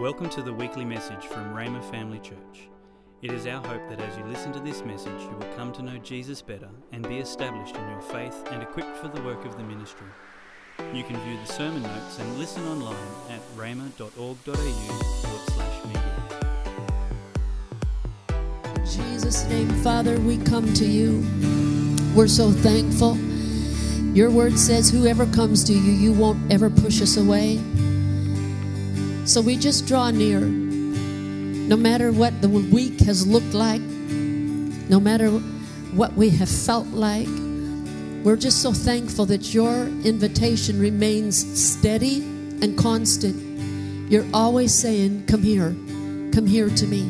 Welcome to the weekly message from Rhema Family Church. It is our hope that as you listen to this message, you will come to know Jesus better and be established in your faith and equipped for the work of the ministry. You can view the sermon notes and listen online at rhema.org.au forward slash media. In Jesus' name, Father, we come to you. We're so thankful. Your word says, Whoever comes to you, you won't ever push us away. So we just draw near. No matter what the week has looked like, no matter what we have felt like, we're just so thankful that your invitation remains steady and constant. You're always saying, Come here, come here to me.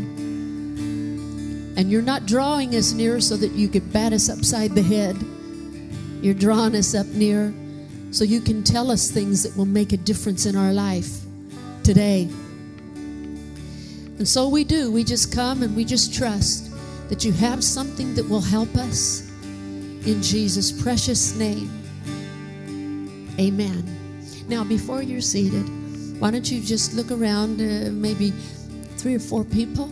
And you're not drawing us near so that you could bat us upside the head. You're drawing us up near so you can tell us things that will make a difference in our life today. And so we do. We just come and we just trust that you have something that will help us in Jesus' precious name. Amen. Now, before you're seated, why don't you just look around, uh, maybe three or four people?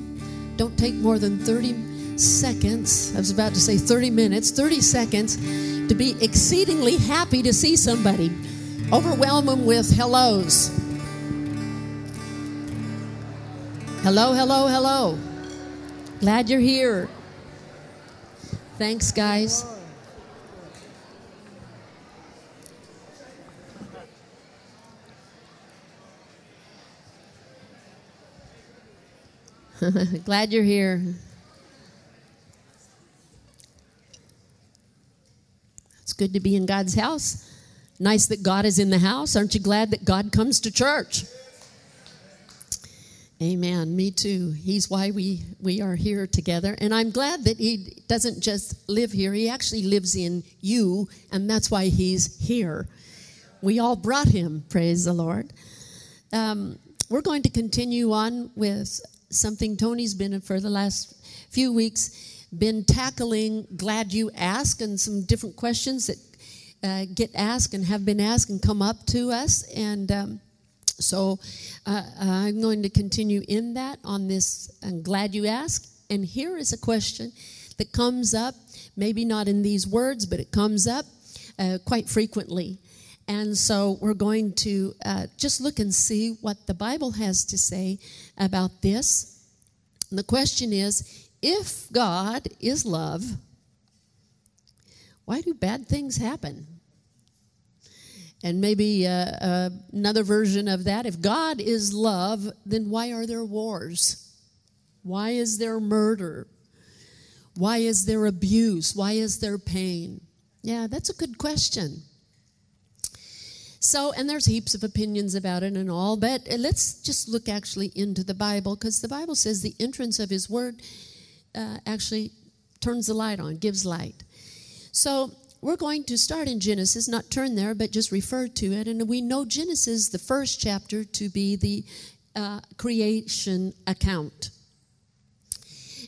Don't take more than 30 seconds. I was about to say 30 minutes, 30 seconds to be exceedingly happy to see somebody. Overwhelm them with hellos. Hello, hello, hello. Glad you're here. Thanks, guys. Glad you're here. It's good to be in God's house. Nice that God is in the house. Aren't you glad that God comes to church? Amen. Me too. He's why we, we are here together. And I'm glad that he doesn't just live here, he actually lives in you, and that's why he's here. We all brought him, praise the Lord. Um, we're going to continue on with something Tony's been for the last few weeks, been tackling Glad You Ask and some different questions that uh, get asked and have been asked and come up to us. And um, so uh, I'm going to continue in that on this. I'm glad you asked. And here is a question that comes up, maybe not in these words, but it comes up uh, quite frequently. And so we're going to uh, just look and see what the Bible has to say about this. And the question is if God is love, why do bad things happen? And maybe uh, uh, another version of that if God is love, then why are there wars? Why is there murder? Why is there abuse? Why is there pain? Yeah, that's a good question. So, and there's heaps of opinions about it and all, but let's just look actually into the Bible because the Bible says the entrance of His Word uh, actually turns the light on, gives light. So, we're going to start in Genesis, not turn there, but just refer to it. And we know Genesis, the first chapter, to be the uh, creation account.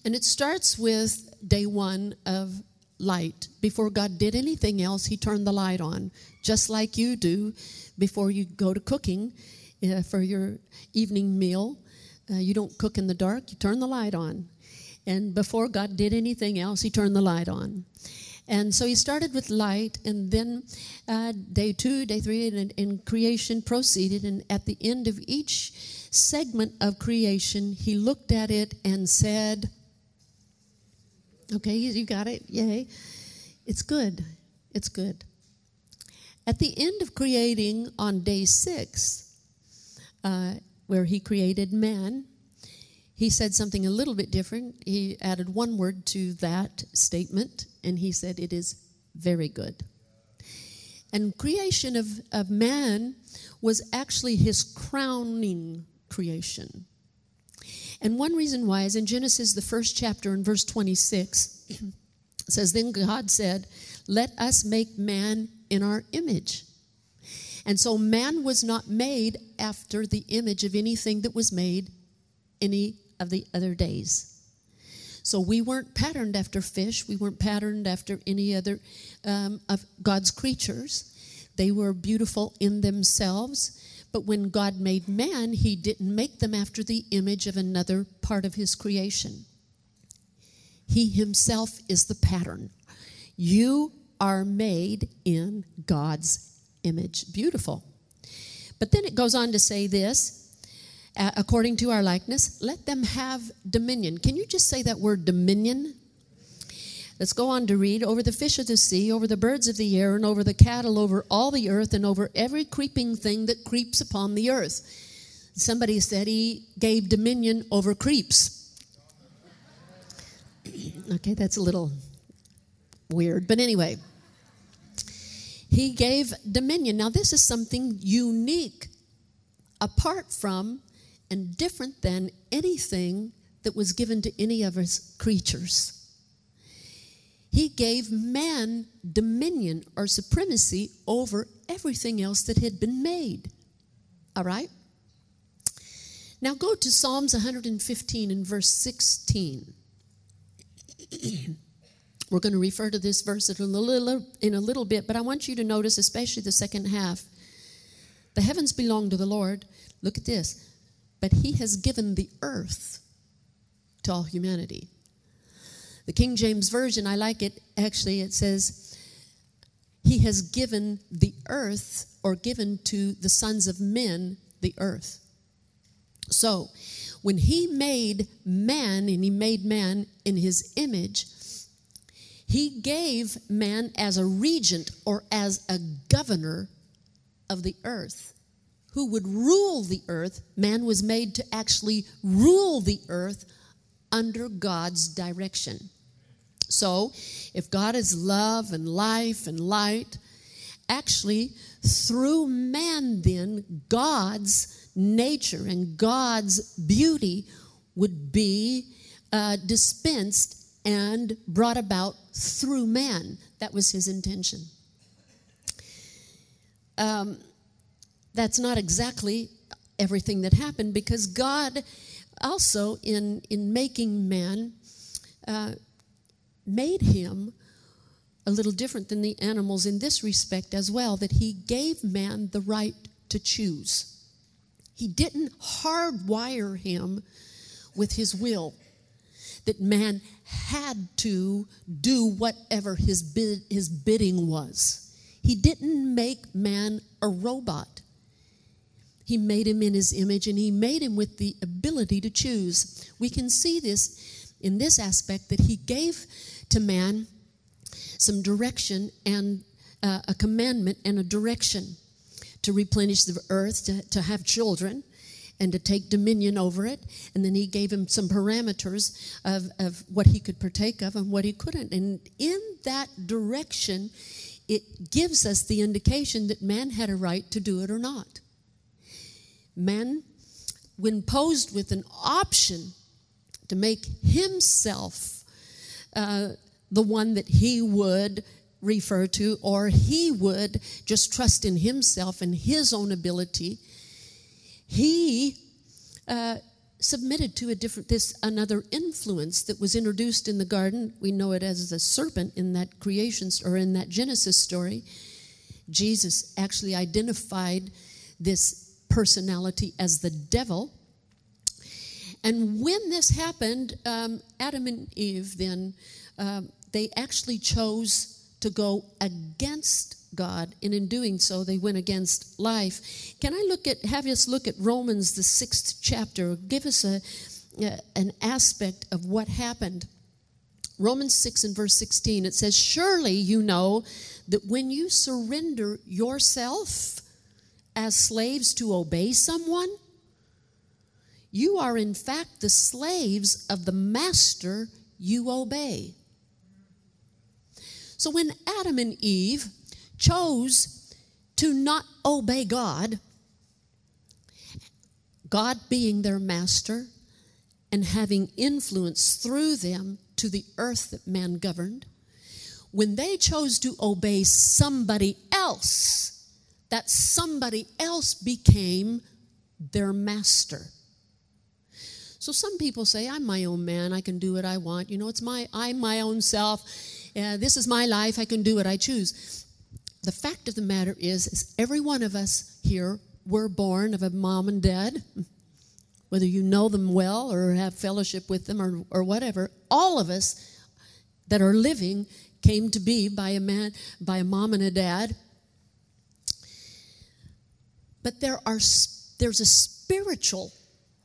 And it starts with day one of light. Before God did anything else, He turned the light on, just like you do before you go to cooking uh, for your evening meal. Uh, you don't cook in the dark, you turn the light on. And before God did anything else, He turned the light on. And so he started with light, and then uh, day two, day three, and, creation proceeded. And at the end of each segment of creation, he looked at it and said, Okay, you got it. Yay. It's good. It's good. At the end of creating on day six, uh, where he created man, he said something a little bit different. He added one word to that statement, and he said, It is very good. And creation of, of man was actually his crowning creation. And one reason why is in Genesis, the first chapter, in verse 26, says, Then God said, Let us make man in our image. And so man was not made after the image of anything that was made any of the other days. So we weren't patterned after fish. We weren't patterned after any other um, of God's creatures. They were beautiful in themselves, But when God made man, he didn't make them after the image of another part of his creation. He himself is the pattern. You are made in God's image. Beautiful. But then it goes on to say this according to our likeness, let them have dominion. Can you just say that word dominion? Let's go on to read over the fish of the sea, over the birds of the air, and over the cattle, over all the earth, and over every creeping thing that creeps upon the earth. Somebody said he gave dominion over creeps. okay, that's a little weird, but anyway. He gave dominion. Now, this is something unique, apart from and different than anything that was given to any of his creatures. He gave man dominion or supremacy over everything else that had been made. All right? Now go to Psalms 115 and verse 16. We're going to refer to this verse in a, little, in a little bit, but I want you to notice, especially the second half. The heavens belong to the Lord. Look at this. But he has given the earth to all humanity. The King James Version, I like it. Actually, it says, He has given the earth, or given to the sons of men the earth. So, when He made man, and He made man in His image, He gave man as a regent or as a governor of the earth who would rule the earth. Man was made to actually rule the earth under God's direction. So, if God is love and life and light, actually, through man, then, God's nature and God's beauty would be uh, dispensed and brought about through man. That was his intention. Um, that's not exactly everything that happened because God also, in, in making man, uh, made him a little different than the animals in this respect as well, that he gave man the right to choose. He didn't hardwire him with his will, that man had to do whatever his, bid, his bidding was. He didn't make man a robot. He made him in his image and he made him with the ability to choose. We can see this in this aspect that he gave to man some direction and uh, a commandment and a direction to replenish the earth, to, to have children, and to take dominion over it. And then he gave him some parameters of, of what he could partake of and what he couldn't. And in that direction, it gives us the indication that man had a right to do it or not. Man, when posed with an option to make himself uh, the one that he would refer to, or he would just trust in himself and his own ability. He uh, submitted to a different this another influence that was introduced in the garden. We know it as the serpent in that creation or in that Genesis story. Jesus actually identified this personality as the devil and when this happened, um, Adam and Eve then, um, they actually chose to go against God, and in doing so, they went against life. Can I look at, have us look at Romans, the sixth chapter? Give us a, an aspect of what happened. Romans 6 and verse 16, it says, Surely you know that when you surrender yourself as slaves to obey someone, you are, in fact, the slaves of the master you obey. So when Adam and Eve chose to not obey God, God being their master and having influence through them to the earth that man governed, when they chose to obey somebody else, that somebody else became their master. So some people say, I'm my own man. I can do what I want. You know, it's my, I'm my own self. Uh, this is my life. I can do what I choose. The fact of the matter is, is every one of us here were born of a mom and dad, whether you know them well or have fellowship with them or, or whatever, all of us that are living came to be by a man, by a mom and a dad. But there are, there's a spiritual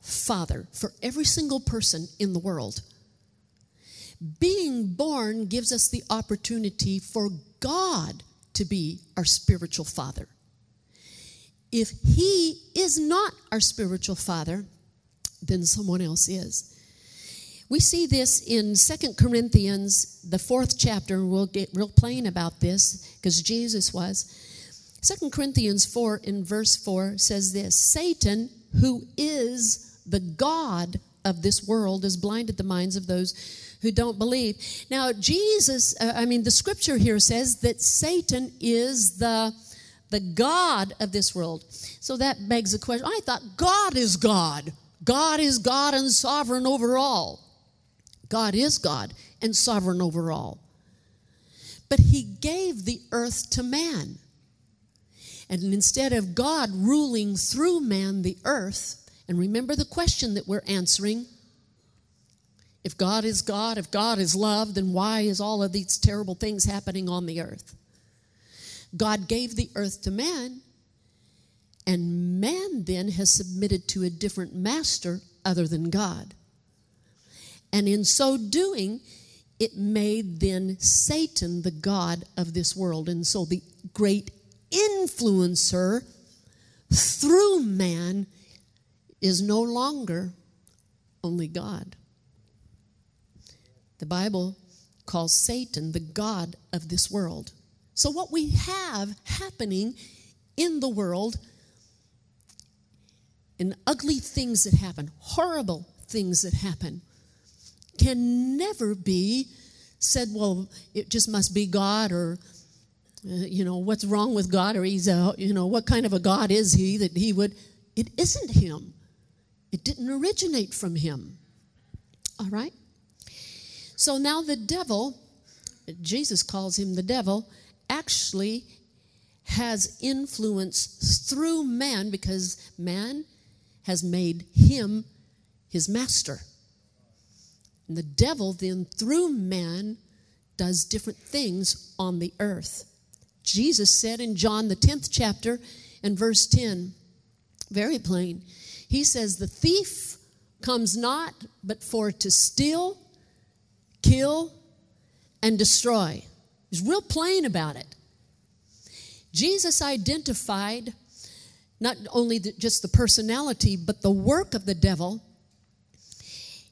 father for every single person in the world. Being born gives us the opportunity for God to be our spiritual father. If He is not our spiritual father, then someone else is. We see this in Second Corinthians, the fourth chapter, we'll get real plain about this because Jesus was. Second Corinthians 4 in verse 4 says this Satan, who is the God of this world, has blinded the minds of those who don't believe. Now, Jesus, uh, I mean, the scripture here says that Satan is the the God of this world. So that begs the question I thought God is God. God is God and sovereign over all. God is God and sovereign over all. But He gave the earth to man. And instead of God ruling through man the earth, and remember the question that we're answering if God is God, if God is love, then why is all of these terrible things happening on the earth? God gave the earth to man, and man then has submitted to a different master other than God. And in so doing, it made then Satan the God of this world. And so the great influencer through man is no longer only God. The Bible calls Satan the God of this world. So, what we have happening in the world, and ugly things that happen, horrible things that happen, can never be said, well, it just must be God, or, you know, what's wrong with God, or he's a, you know, what kind of a God is he that he would. It isn't him. It didn't originate from him. All right? So now the devil, Jesus calls him the devil, actually has influence through man because man has made him his master. And the devil then, through man, does different things on the earth. Jesus said in John, the 10th chapter, and verse 10, very plain, he says, The thief comes not but for to steal, kill, and destroy. He's real plain about it. Jesus identified not only the, just the personality, but the work of the devil.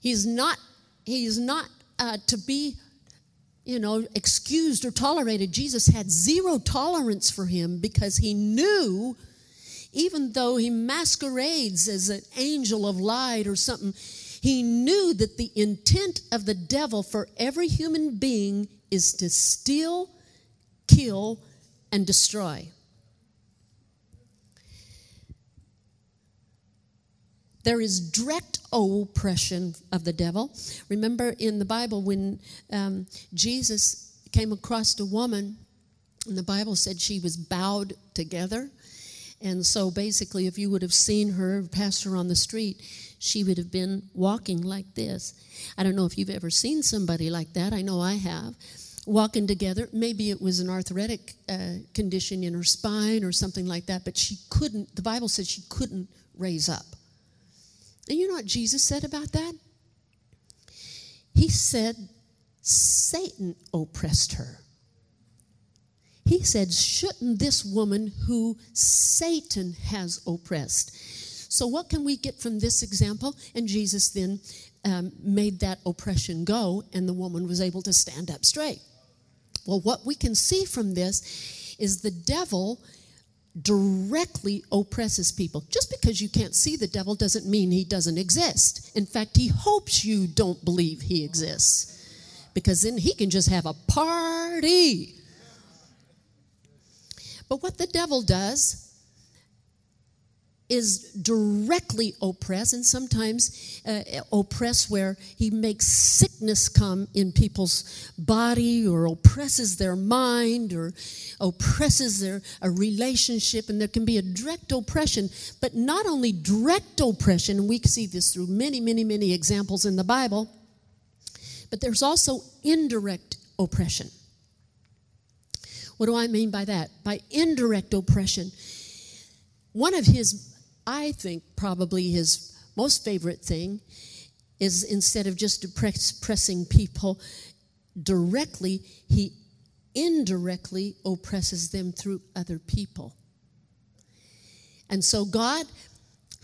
He's not he is not uh, to be, you know, excused or tolerated. Jesus had zero tolerance for him because he knew, even though he masquerades as an angel of light or something, he knew that the intent of the devil for every human being is to steal, kill, and destroy. There is direct oppression of the devil. Remember in the Bible when um, Jesus came across a woman, and the Bible said she was bowed together. And so basically, if you would have seen her, passed her on the street, she would have been walking like this. I don't know if you've ever seen somebody like that. I know I have. Walking together. Maybe it was an arthritic uh, condition in her spine or something like that, but she couldn't, the Bible said she couldn't raise up. And you know what Jesus said about that? He said, Satan oppressed her. He said, Shouldn't this woman who Satan has oppressed? So, what can we get from this example? And Jesus then um, made that oppression go, and the woman was able to stand up straight. Well, what we can see from this is the devil directly oppresses people. Just because you can't see the devil doesn't mean he doesn't exist. In fact, he hopes you don't believe he exists because then he can just have a party. But what the devil does, is directly oppressed and sometimes uh, oppressed where he makes sickness come in people's body or oppresses their mind or oppresses their a relationship and there can be a direct oppression. But not only direct oppression and we see this through many many many examples in the bible but there's also indirect oppression. What do i mean by that? By indirect oppression one of his I think probably his most favorite thing is instead of just oppressing people directly, he indirectly oppresses them through other people. And so, God,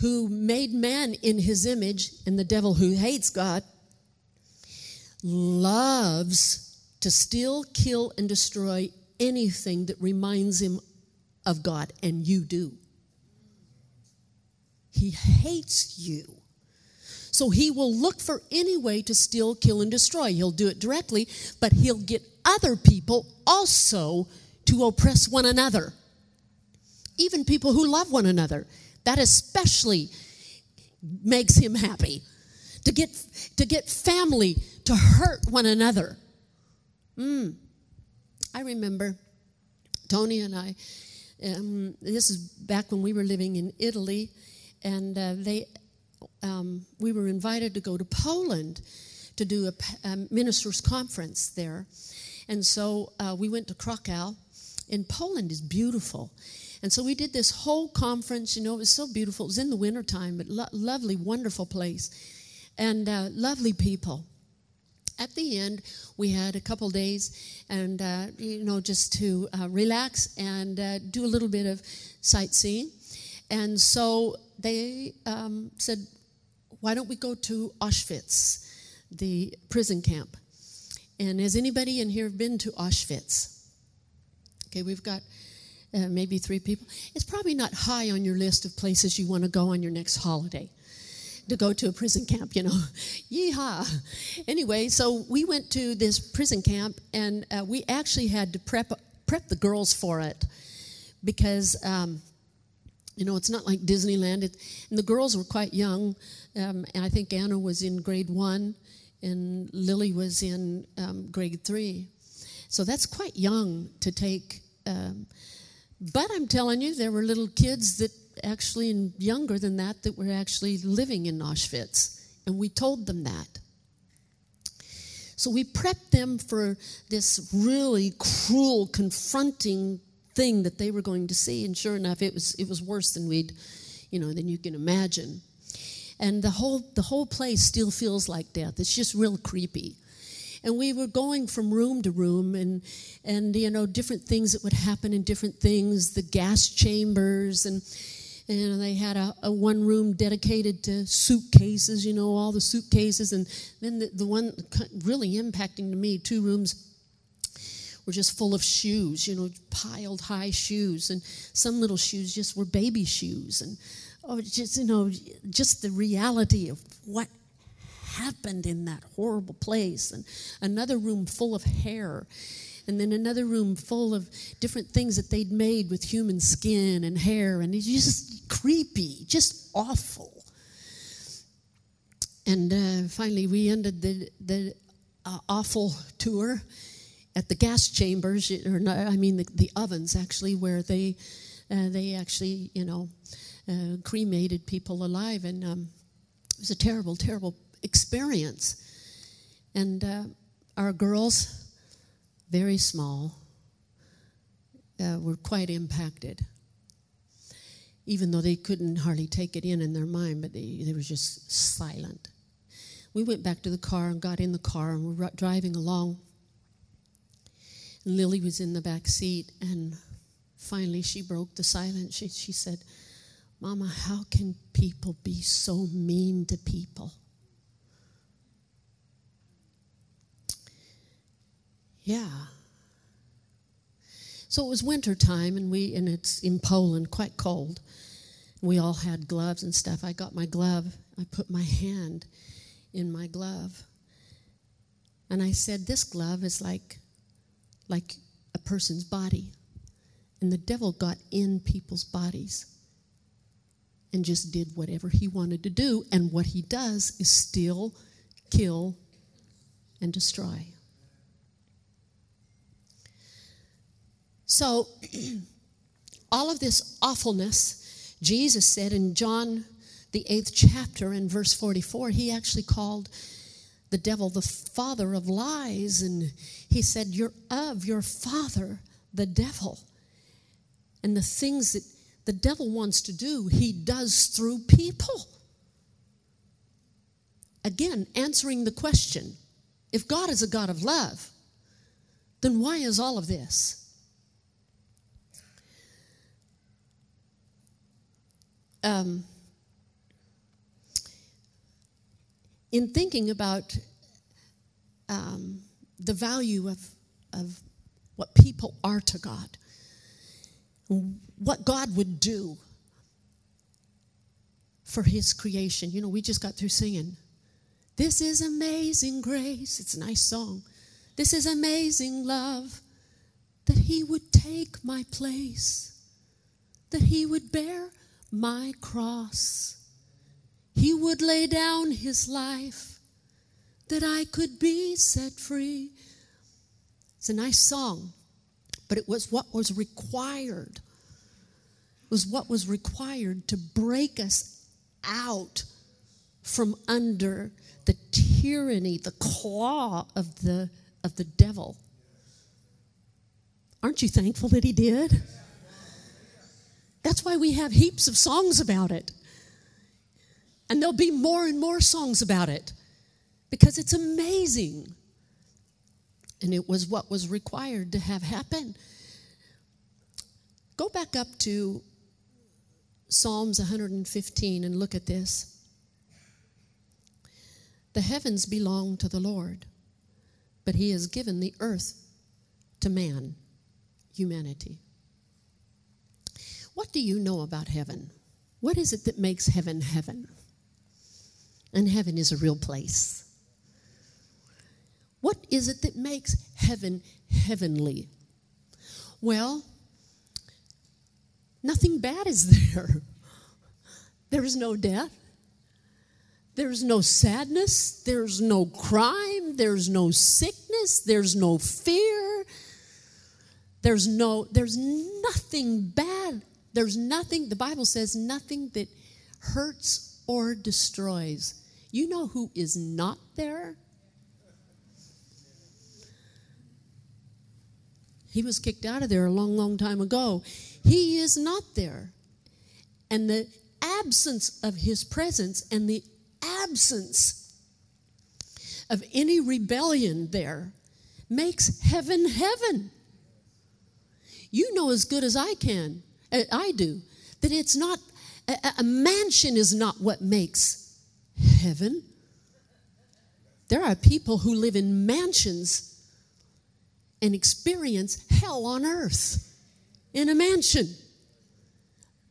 who made man in his image, and the devil who hates God, loves to steal, kill, and destroy anything that reminds him of God, and you do. He hates you. So he will look for any way to steal, kill, and destroy. He'll do it directly, but he'll get other people also to oppress one another. Even people who love one another. That especially makes him happy. To get, to get family to hurt one another. Mm. I remember Tony and I, um, this is back when we were living in Italy and uh, they um, we were invited to go to Poland to do a, a ministers' conference there, and so uh, we went to Krakow. And Poland is beautiful. And so we did this whole conference. You know, it was so beautiful. It was in the wintertime, but lo- lovely, wonderful place. And uh, lovely people. At the end, we had a couple days and, uh, you know, just to uh, relax and uh, do a little bit of sightseeing. And so they um, said, why don't we go to Auschwitz, the prison camp? And has anybody in here been to Auschwitz? Okay, we've got uh, maybe three people. It's probably not high on your list of places you want to go on your next holiday to go to a prison camp, you know. Yeehaw. Anyway, so we went to this prison camp and uh, we actually had to prep, prep the girls for it because um, you know, it's not like Disneyland. It, and the girls were quite young. Um, I think Anna was in grade one, and Lily was in um, grade three. So that's quite young to take. Um, but I'm telling you, there were little kids that actually, and younger than that, that were actually living in Auschwitz. And we told them that. So we prepped them for this really cruel, confronting thing that they were going to see. And sure enough, it was, it was worse than we'd, you know, than you can imagine. And the whole, the whole place still feels like death. It's just real creepy. And we were going from room to room and, and you know, different things that would happen in different things, the gas chambers and, and they had a, a, one room dedicated to suitcases, you know, all the suitcases. And then the, the one really impacting to me, two rooms were just full of shoes, you know, piled high shoes. And some little shoes just were baby shoes. And oh, just, you know, just the reality of what happened in that horrible place. And another room full of hair. And then another room full of different things that they'd made with human skin and hair. And it's just creepy, just awful. And uh, finally, we ended the, the uh, awful tour at the gas chambers, or not, I mean the, the ovens actually, where they uh, they actually you know uh, cremated people alive, and um, it was a terrible, terrible experience. And uh, our girls, very small, uh, were quite impacted. Even though they couldn't hardly take it in in their mind, but they, they were just silent. We went back to the car and got in the car and we're driving along and Lily was in the back seat, and finally she broke the silence. She, she said, Mama, how can people be so mean to people? Yeah. So it was winter time, and we and it's in Poland, quite cold. We all had gloves and stuff. I got my glove. I put my hand in my glove, and I said, "This glove is like like a person's body. And the devil got in people's bodies. and just did whatever he wanted to do. And what he does is steal, kill, and destroy. So, all of this awfulness, Jesus said in John, the eighth chapter, in verse 44, he actually called the devil the father of lies. And he said, You're of your father, the devil. And the things that the devil wants to do, he does through people. Again, answering the question if God is a God of love, then why is all of this? Um, in thinking about um, the value of, of what people are to God, what God would do for His creation. You know, we just got through singing, This is amazing grace. It's a nice song. This is amazing love that He would take my place, that He would bear my cross. He would lay down His life that I could be set free. It's a nice song, but it was what was required. It was what was required to break us out from under the tyranny, the claw of the, of the devil. Aren't you thankful that he did? That's why we have heaps of songs about it. And there'll be more and more songs about it because it's amazing. And it was what was required to have happen. Go back up to Psalms 115 and look at this. The heavens belong to the Lord, but He has given the earth to man, humanity. What do you know about heaven? What is it that makes heaven heaven? And heaven is a real place. What is it that makes heaven heavenly? Well, nothing bad is there. There's no death. There's no sadness. There's no crime. There's no sickness. There's no fear. There's no, there's nothing bad. There's nothing, the Bible says, nothing that hurts or destroys. You know who is not there? He was kicked out of there a long, long time ago. He is not there. And the absence of his presence and the absence of any rebellion there makes heaven heaven. You know as good as I can, uh, I do, that it's not, a, a mansion is not what makes heaven. There are people who live in mansions and experience hell on earth in a mansion.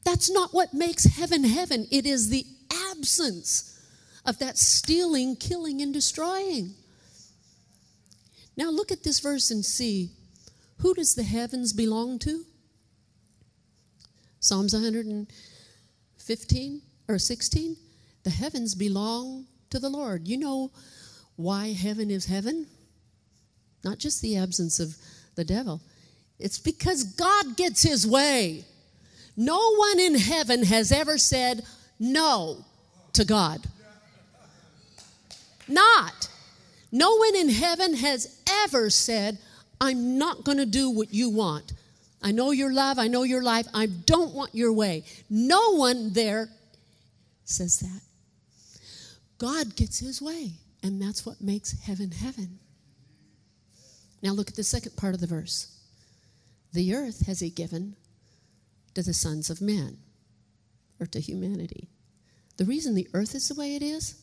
That's not what makes heaven heaven. It is the absence of that stealing, killing, and destroying. Now look at this verse and see who does the heavens belong to? Psalms 115 or 16. The heavens belong to the Lord. You know why heaven is heaven? Not just the absence of the devil. It's because God gets his way. No one in heaven has ever said no to God. Not. No one in heaven has ever said, I'm not going to do what you want. I know your love. I know your life. I don't want your way. No one there says that. God gets his way, and that's what makes heaven heaven. Now look at the second part of the verse. The earth has he given to the sons of men, or to humanity. The reason the earth is the way it is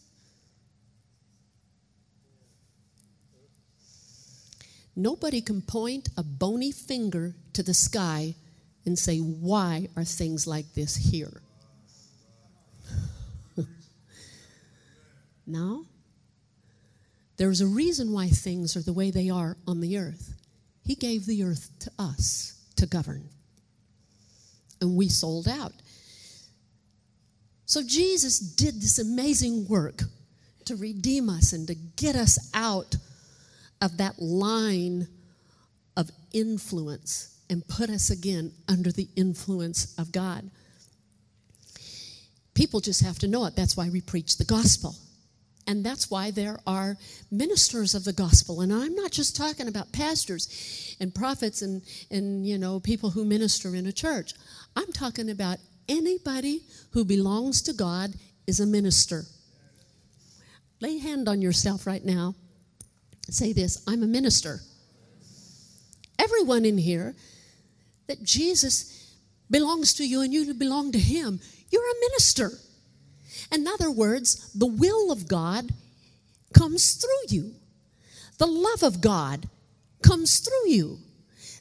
Nobody can point a bony finger to the sky and say, Why are things like this here? No. There's a reason why things are the way they are on the earth. He gave the earth to us to govern, and we sold out. So Jesus did this amazing work to redeem us and to get us out of that line of influence and put us again under the influence of God. People just have to know it. That's why we preach the gospel. And that's why there are ministers of the gospel. And I'm not just talking about pastors and prophets and, and you know, people who minister in a church. I'm talking about anybody who belongs to God is a minister. Lay hand on yourself right now. Say this I'm a minister. Everyone in here that Jesus belongs to you and you belong to him, you're a minister. In other words, the will of God comes through you, the love of God comes through you.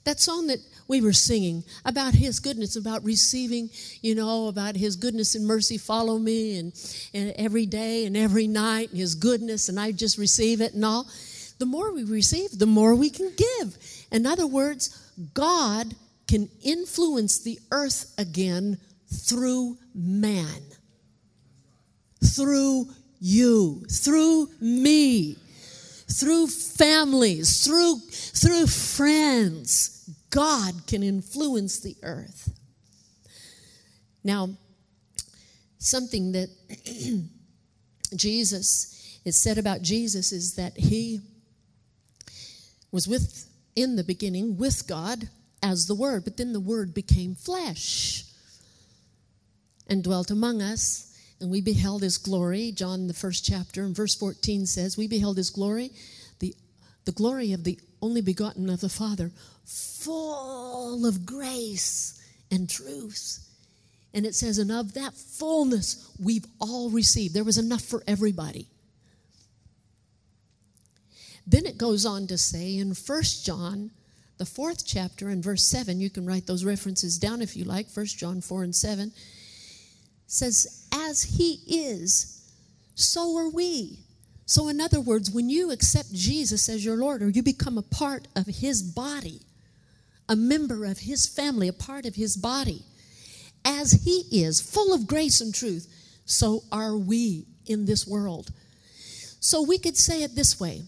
That song that we were singing about his goodness, about receiving, you know, about his goodness and mercy follow me and, and every day and every night and his goodness, and I just receive it and all. The more we receive, the more we can give. In other words, God can influence the earth again through man, through you, through me, through families, through, through friends. God can influence the earth. Now, something that Jesus, is said about Jesus is that he was with in the beginning with God as the Word, but then the Word became flesh and dwelt among us, and we beheld his glory. John, the first chapter, and verse 14 says, We beheld his glory, the, the glory of the only begotten of the Father, full of grace and truth. And it says, And of that fullness we've all received. There was enough for everybody. Then it goes on to say in First John, the fourth chapter, and verse 7, you can write those references down if you like, First John 4 and 7, says, As he is, so are we. So, in other words, when you accept Jesus as your Lord, or you become a part of his body, a member of his family, a part of his body, as he is, full of grace and truth, so are we in this world. So we could say it this way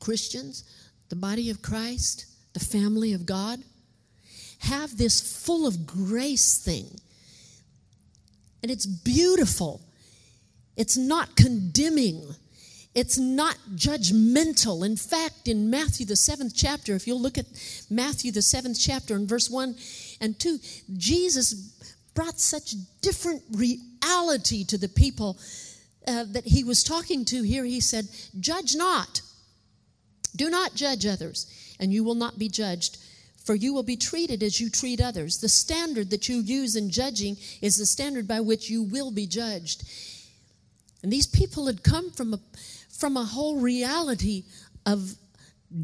Christians, the body of Christ, the family of God, have this full of grace thing. And it's beautiful. It's not condemning. It's not judgmental. In fact, in Matthew, the seventh chapter, if you'll look at Matthew, the seventh chapter, in verse 1 and 2, Jesus brought such different reality to the people uh, that he was talking to here. He said, Judge not do not judge others, and you will not be judged, for you will be treated as you treat others. The standard that you use in judging is the standard by which you will be judged. And these people had come from a, from a whole reality of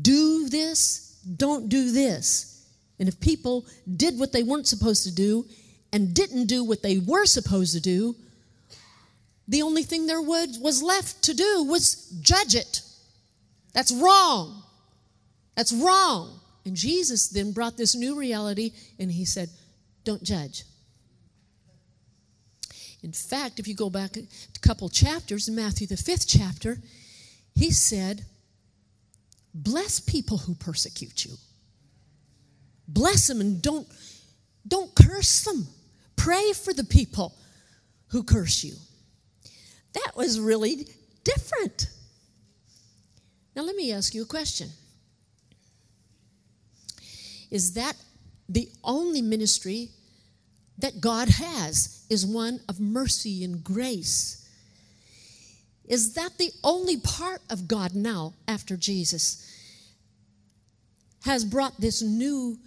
do this, don't do this. And if people did what they weren't supposed to do and didn't do what they were supposed to do, the only thing there was left to do was judge it. That's wrong. That's wrong. And Jesus then brought this new reality and he said, Don't judge. In fact, if you go back a couple chapters in Matthew, the fifth chapter, he said, Bless people who persecute you. Bless them and don't, don't curse them. Pray for the people who curse you. That was really different. Now, let me ask you a question Is that the only ministry that God has is one of mercy and grace? Is that the only part of God now after Jesus has brought this new,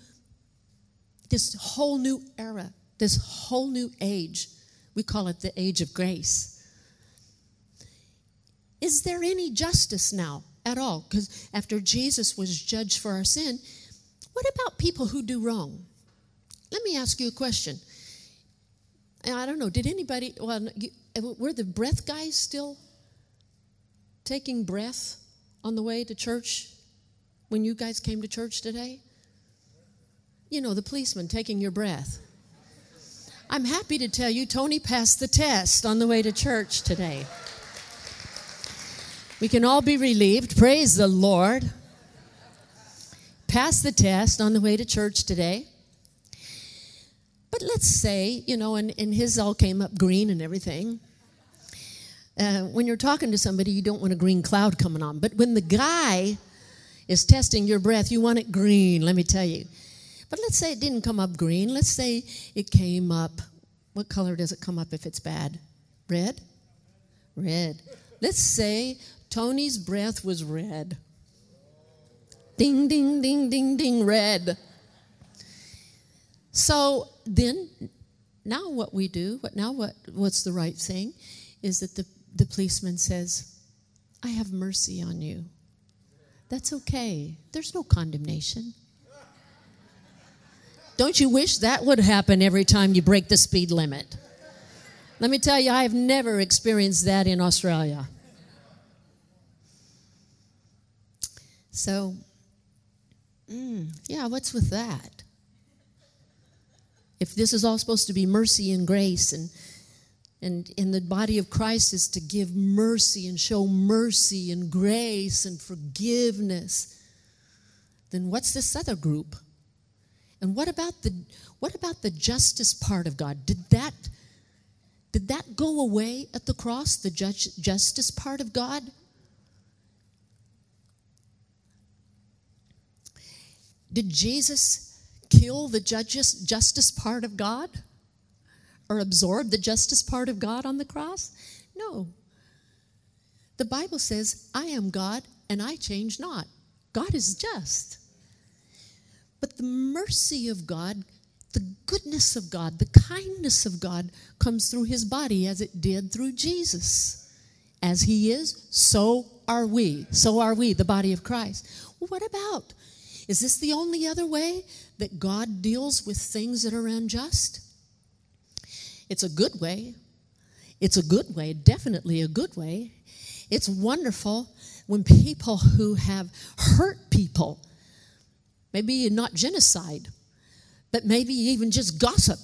this whole new era, this whole new age? We call it the age of grace. Is there any justice now? at all. Because after Jesus was judged for our sin, what about people who do wrong? Let me ask you a question. I don't know, did anybody, well, were the breath guys still taking breath on the way to church when you guys came to church today? You know, the policeman taking your breath. I'm happy to tell you Tony passed the test on the way to church today. We can all be relieved. Praise the Lord. Passed the test on the way to church today. But let's say, you know, and, and his all came up green and everything. Uh, when you're talking to somebody, you don't want a green cloud coming on. But when the guy is testing your breath, you want it green, let me tell you. But let's say it didn't come up green. Let's say it came up. What color does it come up if it's bad? Red? Red. Let's say Tony's breath was red. Ding, ding, ding, ding, ding, red. So then, now what we do, what now what what's the right thing, is that the, the policeman says, I have mercy on you. That's okay. There's no condemnation. Don't you wish that would happen every time you break the speed limit? Let me tell you, I have never experienced that in Australia. So, mm, yeah, what's with that? If this is all supposed to be mercy and grace, and and in the body of Christ is to give mercy and show mercy and grace and forgiveness, then what's this other group? And what about the what about the justice part of God? Did that did that go away at the cross, the judge, justice part of God? Did Jesus kill the judges, justice part of God? Or absorb the justice part of God on the cross? No. The Bible says, I am God and I change not. God is just. But the mercy of God, the goodness of God, the kindness of God comes through his body as it did through Jesus. As he is, so are we. So are we, the body of Christ. What about? Is this the only other way that God deals with things that are unjust? It's a good way. It's a good way, definitely a good way. It's wonderful when people who have hurt people Maybe not genocide, but maybe even just gossip.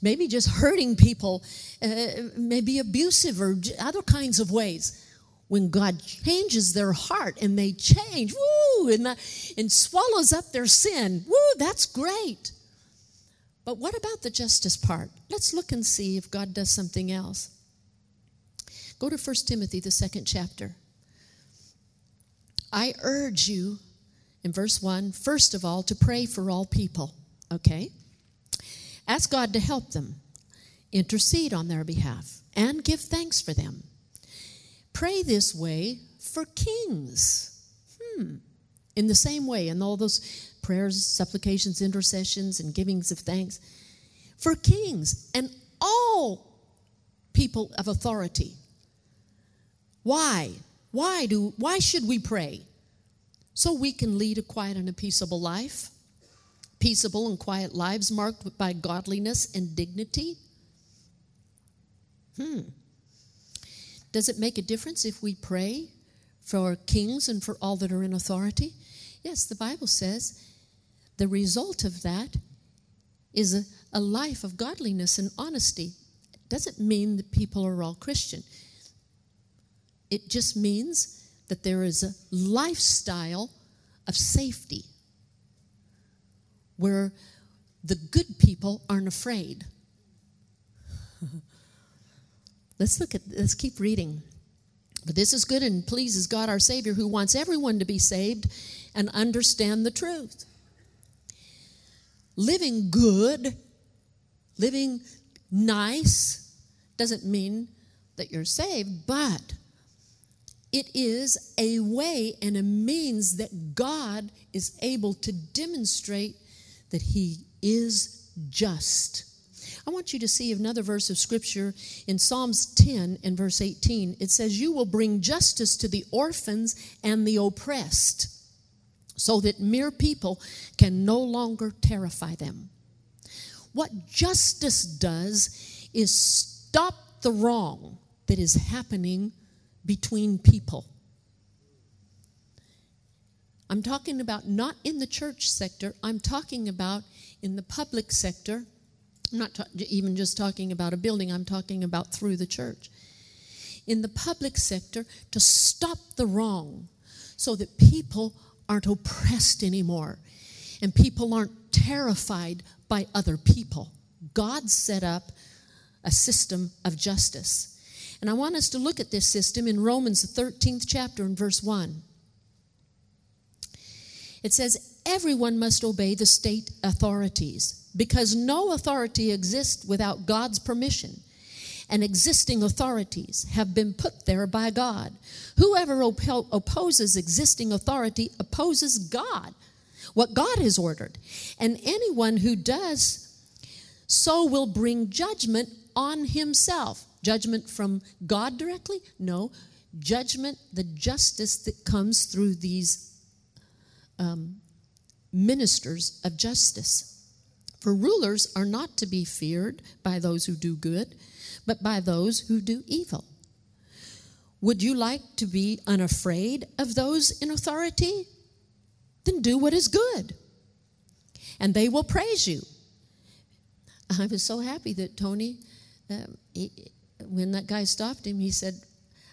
Maybe just hurting people, uh, maybe abusive or other kinds of ways. When God changes their heart and they change, woo, and, the, and swallows up their sin, woo, that's great. But what about the justice part? Let's look and see if God does something else. Go to 1 Timothy, the second chapter. I urge you in verse 1, first of all, to pray for all people. Okay? Ask God to help them, intercede on their behalf, and give thanks for them. Pray this way for kings. Hmm. In the same way, in all those prayers, supplications, intercessions, and givings of thanks, for kings and all people of authority. Why? Why do why should we pray? so we can lead a quiet and a peaceable life, peaceable and quiet lives marked by godliness and dignity. Hmm. Does it make a difference if we pray for kings and for all that are in authority? Yes, the Bible says the result of that is a, a life of godliness and honesty. It doesn't mean that people are all Christian. It just means that there is a lifestyle of safety where the good people aren't afraid. Let's look at let's keep reading. But this is good and pleases God our Savior who wants everyone to be saved and understand the truth. Living good, living nice doesn't mean that you're saved, but it is a way and a means that God is able to demonstrate that He is just. I want you to see another verse of scripture in Psalms 10 and verse 18. It says, You will bring justice to the orphans and the oppressed, so that mere people can no longer terrify them. What justice does is stop the wrong that is happening between people. I'm talking about not in the church sector, I'm talking about in the public sector I'm not ta- even just talking about a building, I'm talking about through the church. In the public sector, to stop the wrong so that people aren't oppressed anymore and people aren't terrified by other people. God set up a system of justice. And I want us to look at this system in Romans, the 13th chapter, and verse 1. It says, Everyone must obey the state authorities because no authority exists without God's permission. And existing authorities have been put there by God. Whoever op- opposes existing authority opposes God, what God has ordered. And anyone who does so will bring judgment on himself. Judgment from God directly? No. Judgment, the justice that comes through these um, ministers of justice. For rulers are not to be feared by those who do good, but by those who do evil. Would you like to be unafraid of those in authority? Then do what is good, and they will praise you. I was so happy that Tony, um, he, when that guy stopped him, he said,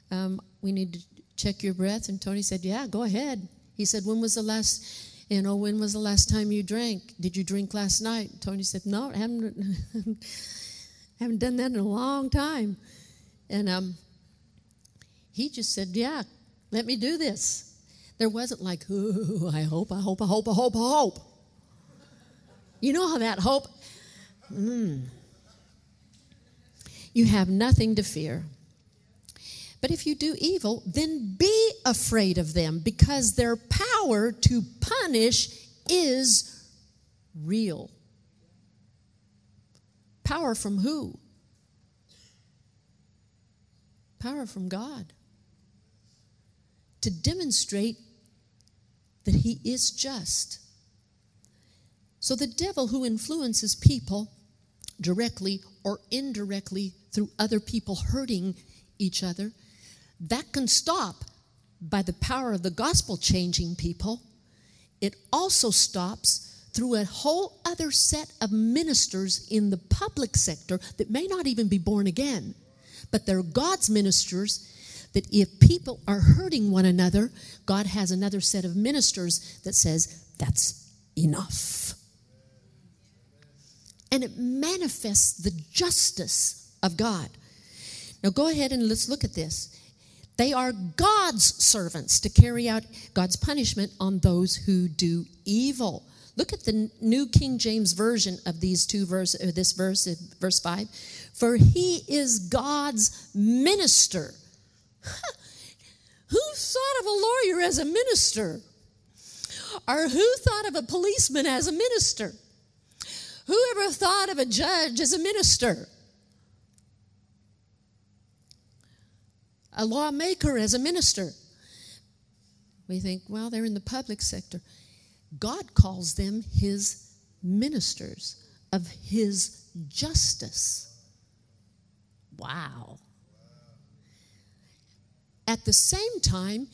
um, We need to check your breath. And Tony said, Yeah, go ahead. He said, When was the last, you know, when was the last time you drank? Did you drink last night? Tony said, No, I haven't, haven't done that in a long time. And um, he just said, Yeah, let me do this. There wasn't like, oh, I hope, I hope, I hope, I hope, I hope. You know how that hope, mm, you have nothing to fear. But if you do evil, then be afraid of them because their power to punish is real. Power from who? Power from God. To demonstrate that He is just. So the devil who influences people directly or indirectly through other people hurting each other, that can stop by the power of the gospel changing people. It also stops through a whole other set of ministers in the public sector that may not even be born again, but they're God's ministers. That if people are hurting one another, God has another set of ministers that says, that's enough and it manifests the justice of God. Now go ahead and let's look at this. They are God's servants to carry out God's punishment on those who do evil. Look at the New King James version of these two verse or this verse verse 5. For he is God's minister. who thought of a lawyer as a minister? Or who thought of a policeman as a minister? Who ever thought of a judge as a minister? A lawmaker as a minister? We think, well, they're in the public sector. God calls them his ministers of his justice. Wow. At the same time,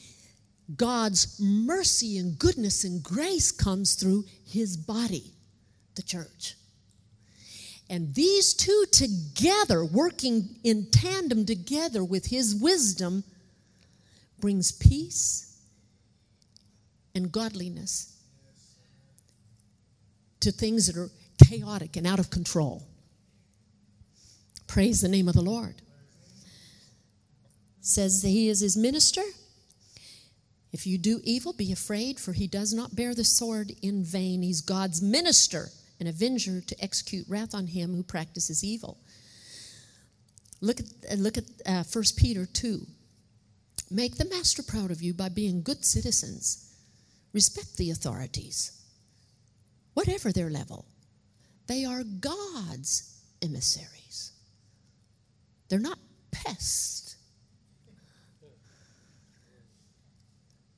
God's mercy and goodness and grace comes through his body, the church. And these two together, working in tandem together with his wisdom, brings peace and godliness to things that are chaotic and out of control. Praise the name of the Lord. Says he is his minister. If you do evil, be afraid, for he does not bear the sword in vain. He's God's minister an avenger to execute wrath on him who practices evil. Look at, uh, look at uh, 1 Peter 2. Make the master proud of you by being good citizens. Respect the authorities, whatever their level. They are God's emissaries, they're not pests.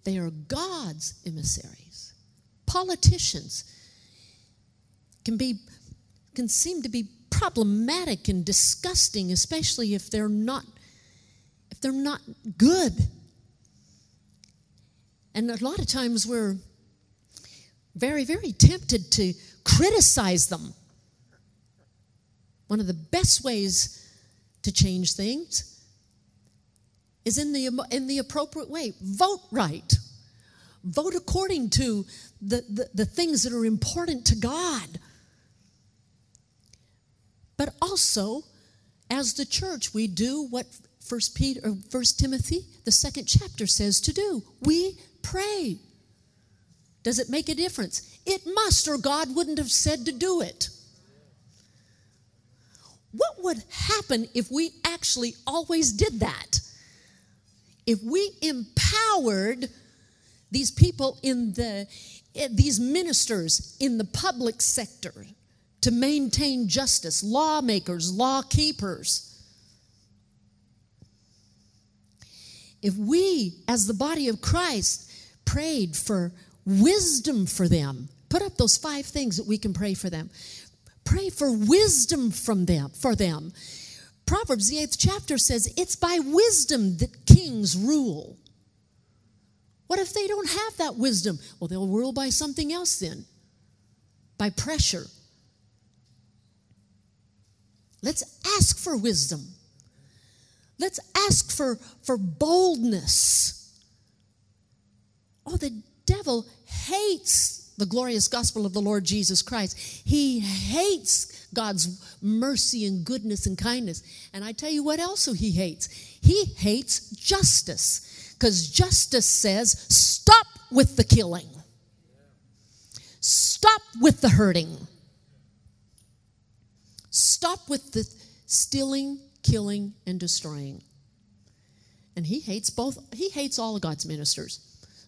They are God's emissaries. Politicians, can be can seem to be problematic and disgusting, especially if they're not if they're not good. And a lot of times we're very, very tempted to criticize them. one of the best ways to change things is in the, in the appropriate way. Vote right. Vote according to the, the, the things that are important to God. But also, as the church, we do what First Peter or First Timothy, the second chapter says to do. We pray. Does it make a difference? It must, or God wouldn't have said to do it. What would happen if we actually always did that? If we empowered these people in the eh, these ministers in the public sector to maintain justice, lawmakers, law keepers. If we, as the body of Christ, prayed for wisdom for them, put up those five things that we can pray for them. Pray for wisdom from them for them. Proverbs the 8th chapter says it's by wisdom that kings rule. What if they don't have that wisdom? Well, they'll rule by something else then. By pressure. Let's ask for wisdom. Let's ask for, for boldness. Oh, the devil hates the glorious gospel of the Lord Jesus Christ. He hates God's mercy and goodness and kindness. And I tell you what else he hates. He hates justice because justice says stop with the killing. Stop with the hurting. Stop with the stealing, killing, and destroying. And he hates both, he hates all of God's ministers.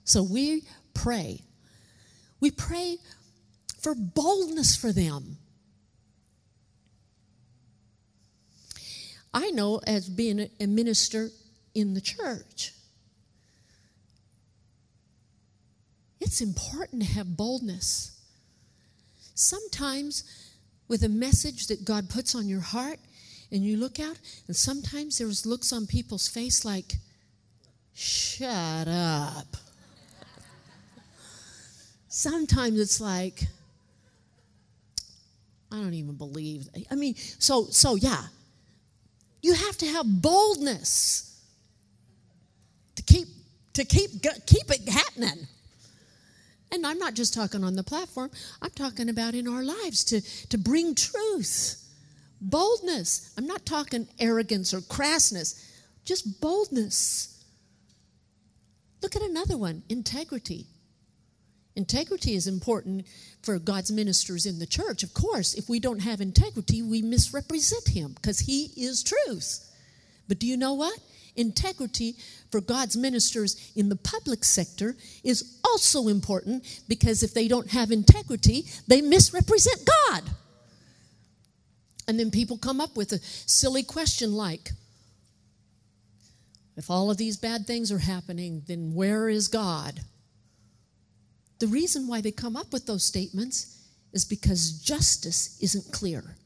So we pray. We pray for boldness for them. I know as being a minister in the church, it's important to have boldness. Sometimes, with a message that God puts on your heart, and you look out, and sometimes there's looks on people's face like, shut up. sometimes it's like, I don't even believe. I mean, so so yeah. You have to have boldness to keep to keep keep it happening. And I'm not just talking on the platform, I'm talking about in our lives to, to bring truth, boldness. I'm not talking arrogance or crassness, just boldness. Look at another one integrity. Integrity is important for God's ministers in the church. Of course, if we don't have integrity, we misrepresent Him because He is truth. But do you know what? Integrity for God's ministers in the public sector is also important because if they don't have integrity, they misrepresent God. And then people come up with a silly question like, if all of these bad things are happening, then where is God? The reason why they come up with those statements is because justice isn't clear.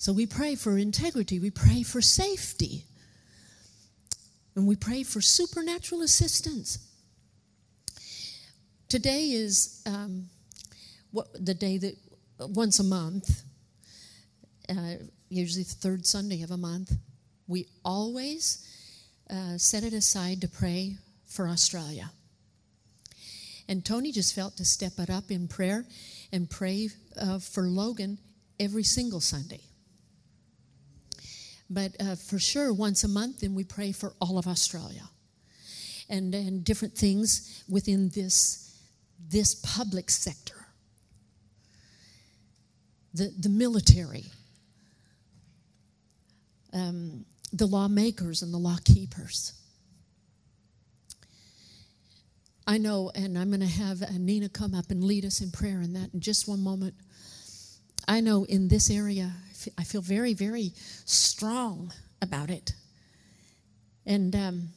So we pray for integrity, we pray for safety, and we pray for supernatural assistance. Today is um, what, the day that once a month, uh, usually the third Sunday of a month, we always uh, set it aside to pray for Australia. And Tony just felt to step it up in prayer and pray uh, for Logan every single Sunday. But uh, for sure, once a month, then we pray for all of Australia and, and different things within this, this public sector. The, the military, um, the lawmakers, and the law keepers. I know, and I'm going to have Nina come up and lead us in prayer in that in just one moment. I know in this area, I feel very, very strong about it. And, um,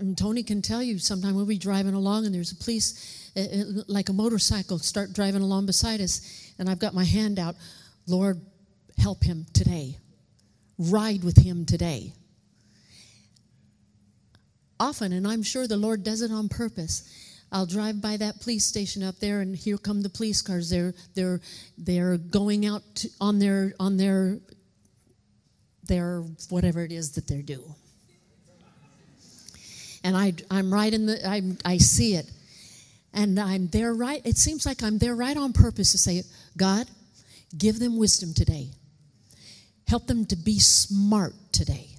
and Tony can tell you sometime we'll be driving along and there's a police, uh, uh, like a motorcycle, start driving along beside us, and I've got my hand out. Lord, help him today. Ride with him today. Often, and I'm sure the Lord does it on purpose, I'll drive by that police station up there, and here come the police cars. They're they're they're going out to, on their on their their whatever it is that they're doing. And I I'm right in the I I see it, and I'm there right. It seems like I'm there right on purpose to say, God, give them wisdom today. Help them to be smart today.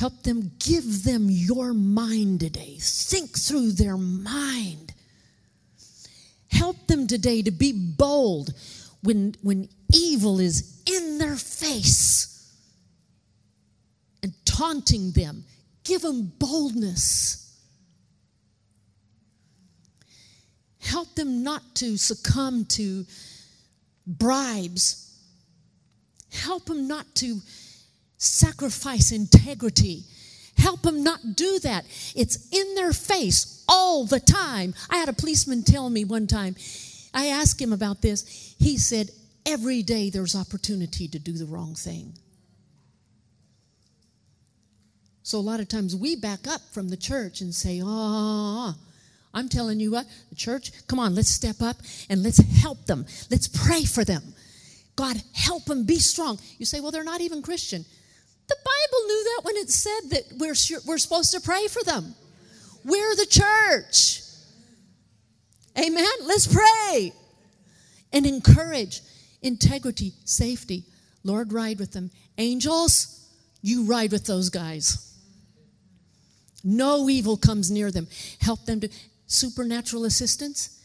Help them, give them your mind today. Think through their mind. Help them today to be bold when, when evil is in their face and taunting them. Give them boldness. Help them not to succumb to bribes. Help them not to sacrifice integrity. Help them not do that. It's in their face all the time. I had a policeman tell me one time, I asked him about this. He said, Every day there's opportunity to do the wrong thing. So a lot of times we back up from the church and say, Oh, I'm telling you what, the church, come on, let's step up and let's help them. Let's pray for them. God, help them be strong. You say, Well, they're not even Christian. The Bible knew that when it said that we're, we're supposed to pray for them. We're the church. Amen. Let's pray and encourage integrity, safety. Lord, ride with them. Angels, you ride with those guys. No evil comes near them. Help them to supernatural assistance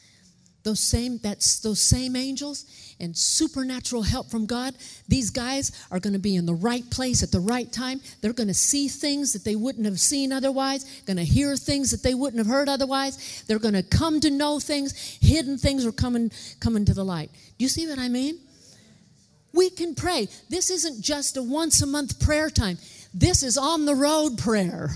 those same that's those same angels and supernatural help from God these guys are going to be in the right place at the right time. They're going to see things that they wouldn't have seen otherwise going to hear things that they wouldn't have heard otherwise. They're going to come to know things. Hidden things are coming coming to the light. Do you see what I mean? We can pray. This isn't just a once a month prayer time. This is on the road prayer.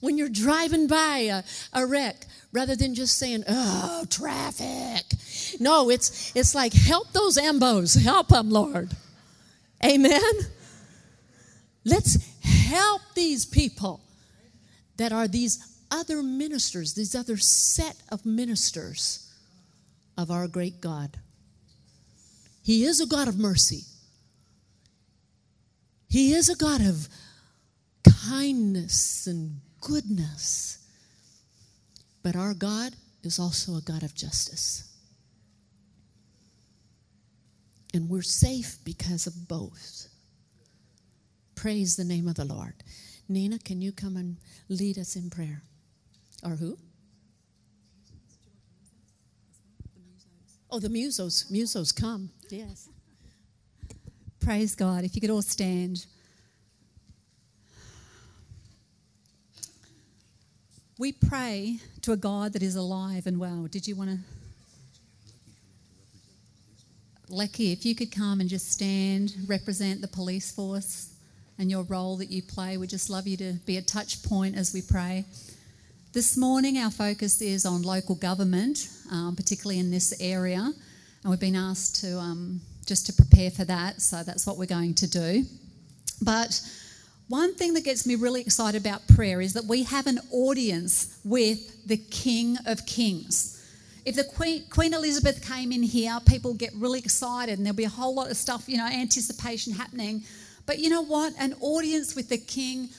When you're driving by a, a wreck rather than just saying, oh, traffic. No, it's, it's like, help those ambos. Help them, Lord. Amen? Let's help these people that are these other ministers, these other set of ministers of our great God. He is a God of mercy. He is a God of kindness and goodness. But our God is also a God of justice. And we're safe because of both. Praise the name of the Lord. Nina, can you come and lead us in prayer? Or who? Oh, the musos. Musos, come. Yes. Praise God. If you could all stand. We pray to a God that is alive and well. Did you want to? Lecky, if you could come and just stand, represent the police force and your role that you play, we'd just love you to be a touch point as we pray. This morning, our focus is on local government, um, particularly in this area, and we've been asked to um, just to prepare for that, so that's what we're going to do. But one thing that gets me really excited about prayer is that we have an audience with the King of Kings. If the Queen, Queen Elizabeth came in here, people get really excited and there'll be a whole lot of stuff, you know, anticipation happening. But you know what? An audience with the King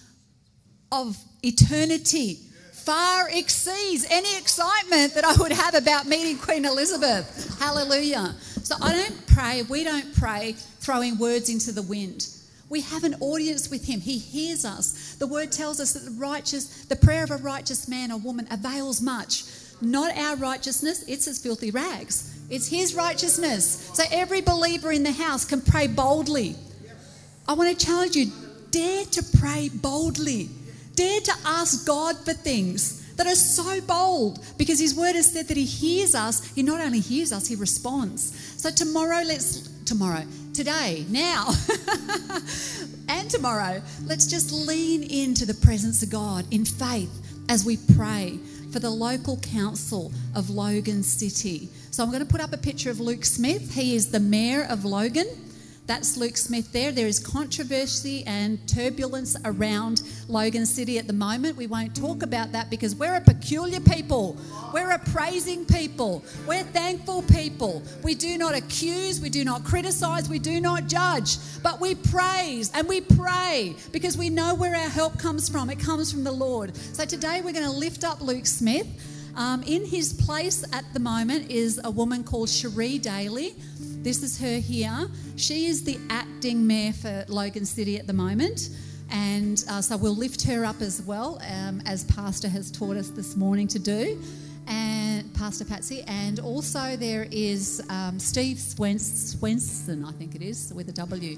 of eternity far exceeds any excitement that I would have about meeting Queen Elizabeth. Hallelujah. So I don't pray, we don't pray throwing words into the wind. We have an audience with him. He hears us. The word tells us that the righteous, the prayer of a righteous man or woman avails much. Not our righteousness, it's his filthy rags. It's his righteousness. So every believer in the house can pray boldly. I want to challenge you dare to pray boldly. Dare to ask God for things that are so bold because his word has said that he hears us. He not only hears us, he responds. So tomorrow, let's, tomorrow, today, now, tomorrow, let's just lean into the presence of God in faith as we pray for the local council of Logan City. So I'm going to put up a picture of Luke Smith. He is the mayor of Logan. That's Luke Smith there. There is controversy and turbulence around Logan City at the moment. We won't talk about that because we're a peculiar people. We're a praising people. We're thankful people. We do not accuse, we do not criticize, we do not judge, but we praise and we pray because we know where our help comes from. It comes from the Lord. So today we're going to lift up Luke Smith. Um, in his place at the moment is a woman called Cherie Dalley. This is her here. She is the acting mayor for Logan City at the moment. And uh, so we'll lift her up as well, um, as Pastor has taught us this morning to do. And Pastor Patsy. And also there is um, Steve Swenson, I think it is, with a W.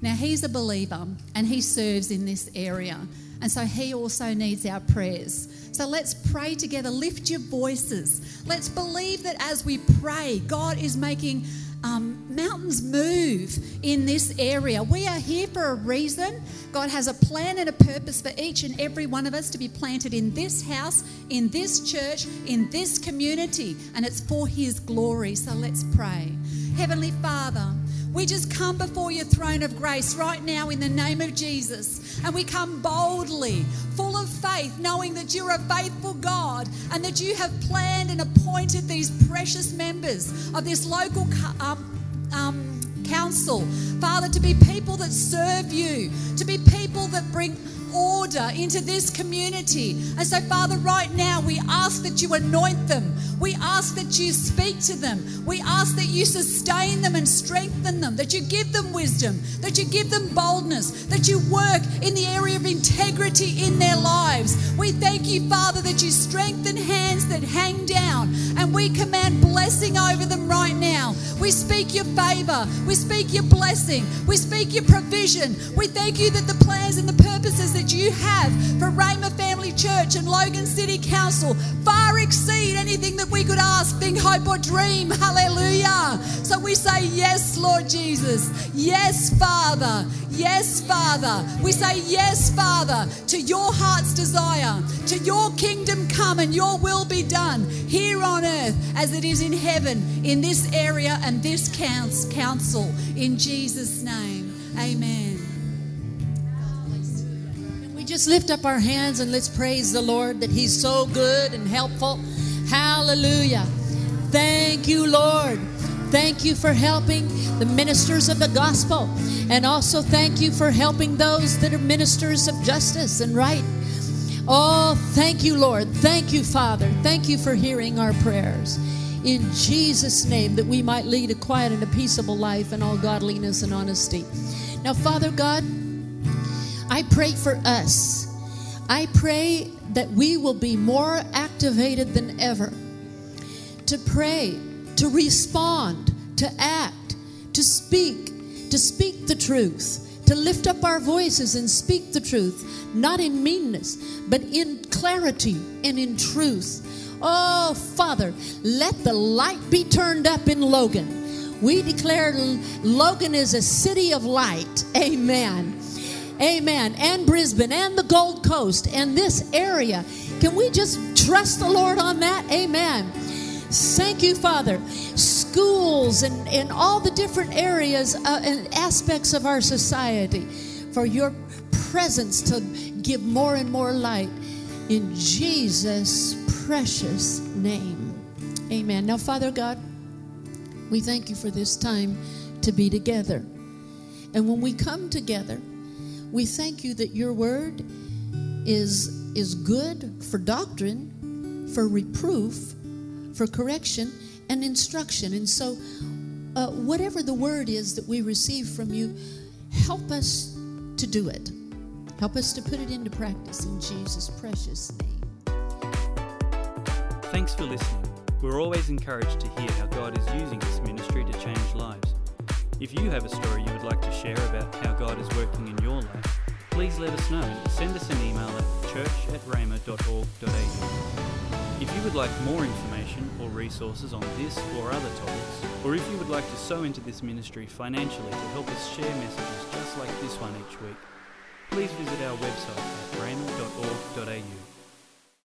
Now he's a believer and he serves in this area. And so he also needs our prayers. So let's pray together. Lift your voices. Let's believe that as we pray, God is making um, mountains move in this area. We are here for a reason. God has a plan and a purpose for each and every one of us to be planted in this house, in this church, in this community, and it's for His glory. So let's pray. Heavenly Father, we just come before your throne of grace right now in the name of Jesus. And we come boldly, full of faith, knowing that you're a faithful God and that you have planned and appointed these precious members of this local um, um, council, Father, to be people that serve you, to be people that bring order into this community. And so, Father, right now we ask that you anoint them. We ask that you speak to them. We ask that you sustain them and strengthen them, that you give them wisdom, that you give them boldness, that you work in the area of integrity in their lives. We thank you, Father, that you strengthen hands that hang down and we command blessing over them right now. We speak your favor, we speak your blessing, we speak your provision. We thank you that the plans and the purposes that that you have for Rhema Family Church and Logan City Council far exceed anything that we could ask, think, hope, or dream. Hallelujah. So we say, Yes, Lord Jesus. Yes, Father. Yes, Father. We say, Yes, Father, to your heart's desire, to your kingdom come and your will be done here on earth as it is in heaven, in this area and this council. In Jesus' name, amen just lift up our hands and let's praise the Lord that He's so good and helpful. Hallelujah. Thank you, Lord. Thank you for helping the ministers of the gospel. And also thank you for helping those that are ministers of justice and right. Oh, thank you, Lord. Thank you, Father. Thank you for hearing our prayers. In Jesus' name, that we might lead a quiet and a peaceable life in all godliness and honesty. Now, Father God, I pray for us. I pray that we will be more activated than ever to pray, to respond, to act, to speak, to speak the truth, to lift up our voices and speak the truth, not in meanness, but in clarity and in truth. Oh, Father, let the light be turned up in Logan. We declare Logan is a city of light. Amen. Amen. And Brisbane and the Gold Coast and this area. Can we just trust the Lord on that? Amen. Thank you, Father. Schools and, and all the different areas uh, and aspects of our society for your presence to give more and more light in Jesus' precious name. Amen. Now, Father God, we thank you for this time to be together. And when we come together, we thank you that your word is, is good for doctrine, for reproof, for correction, and instruction. And so, uh, whatever the word is that we receive from you, help us to do it. Help us to put it into practice in Jesus' precious name. Thanks for listening. We're always encouraged to hear how God is using this ministry to change lives. If you have a story you would like to share about how God is working in your life, please let us know. Send us an email at church at If you would like more information or resources on this or other topics, or if you would like to sow into this ministry financially to help us share messages just like this one each week, please visit our website at rhema.org.au.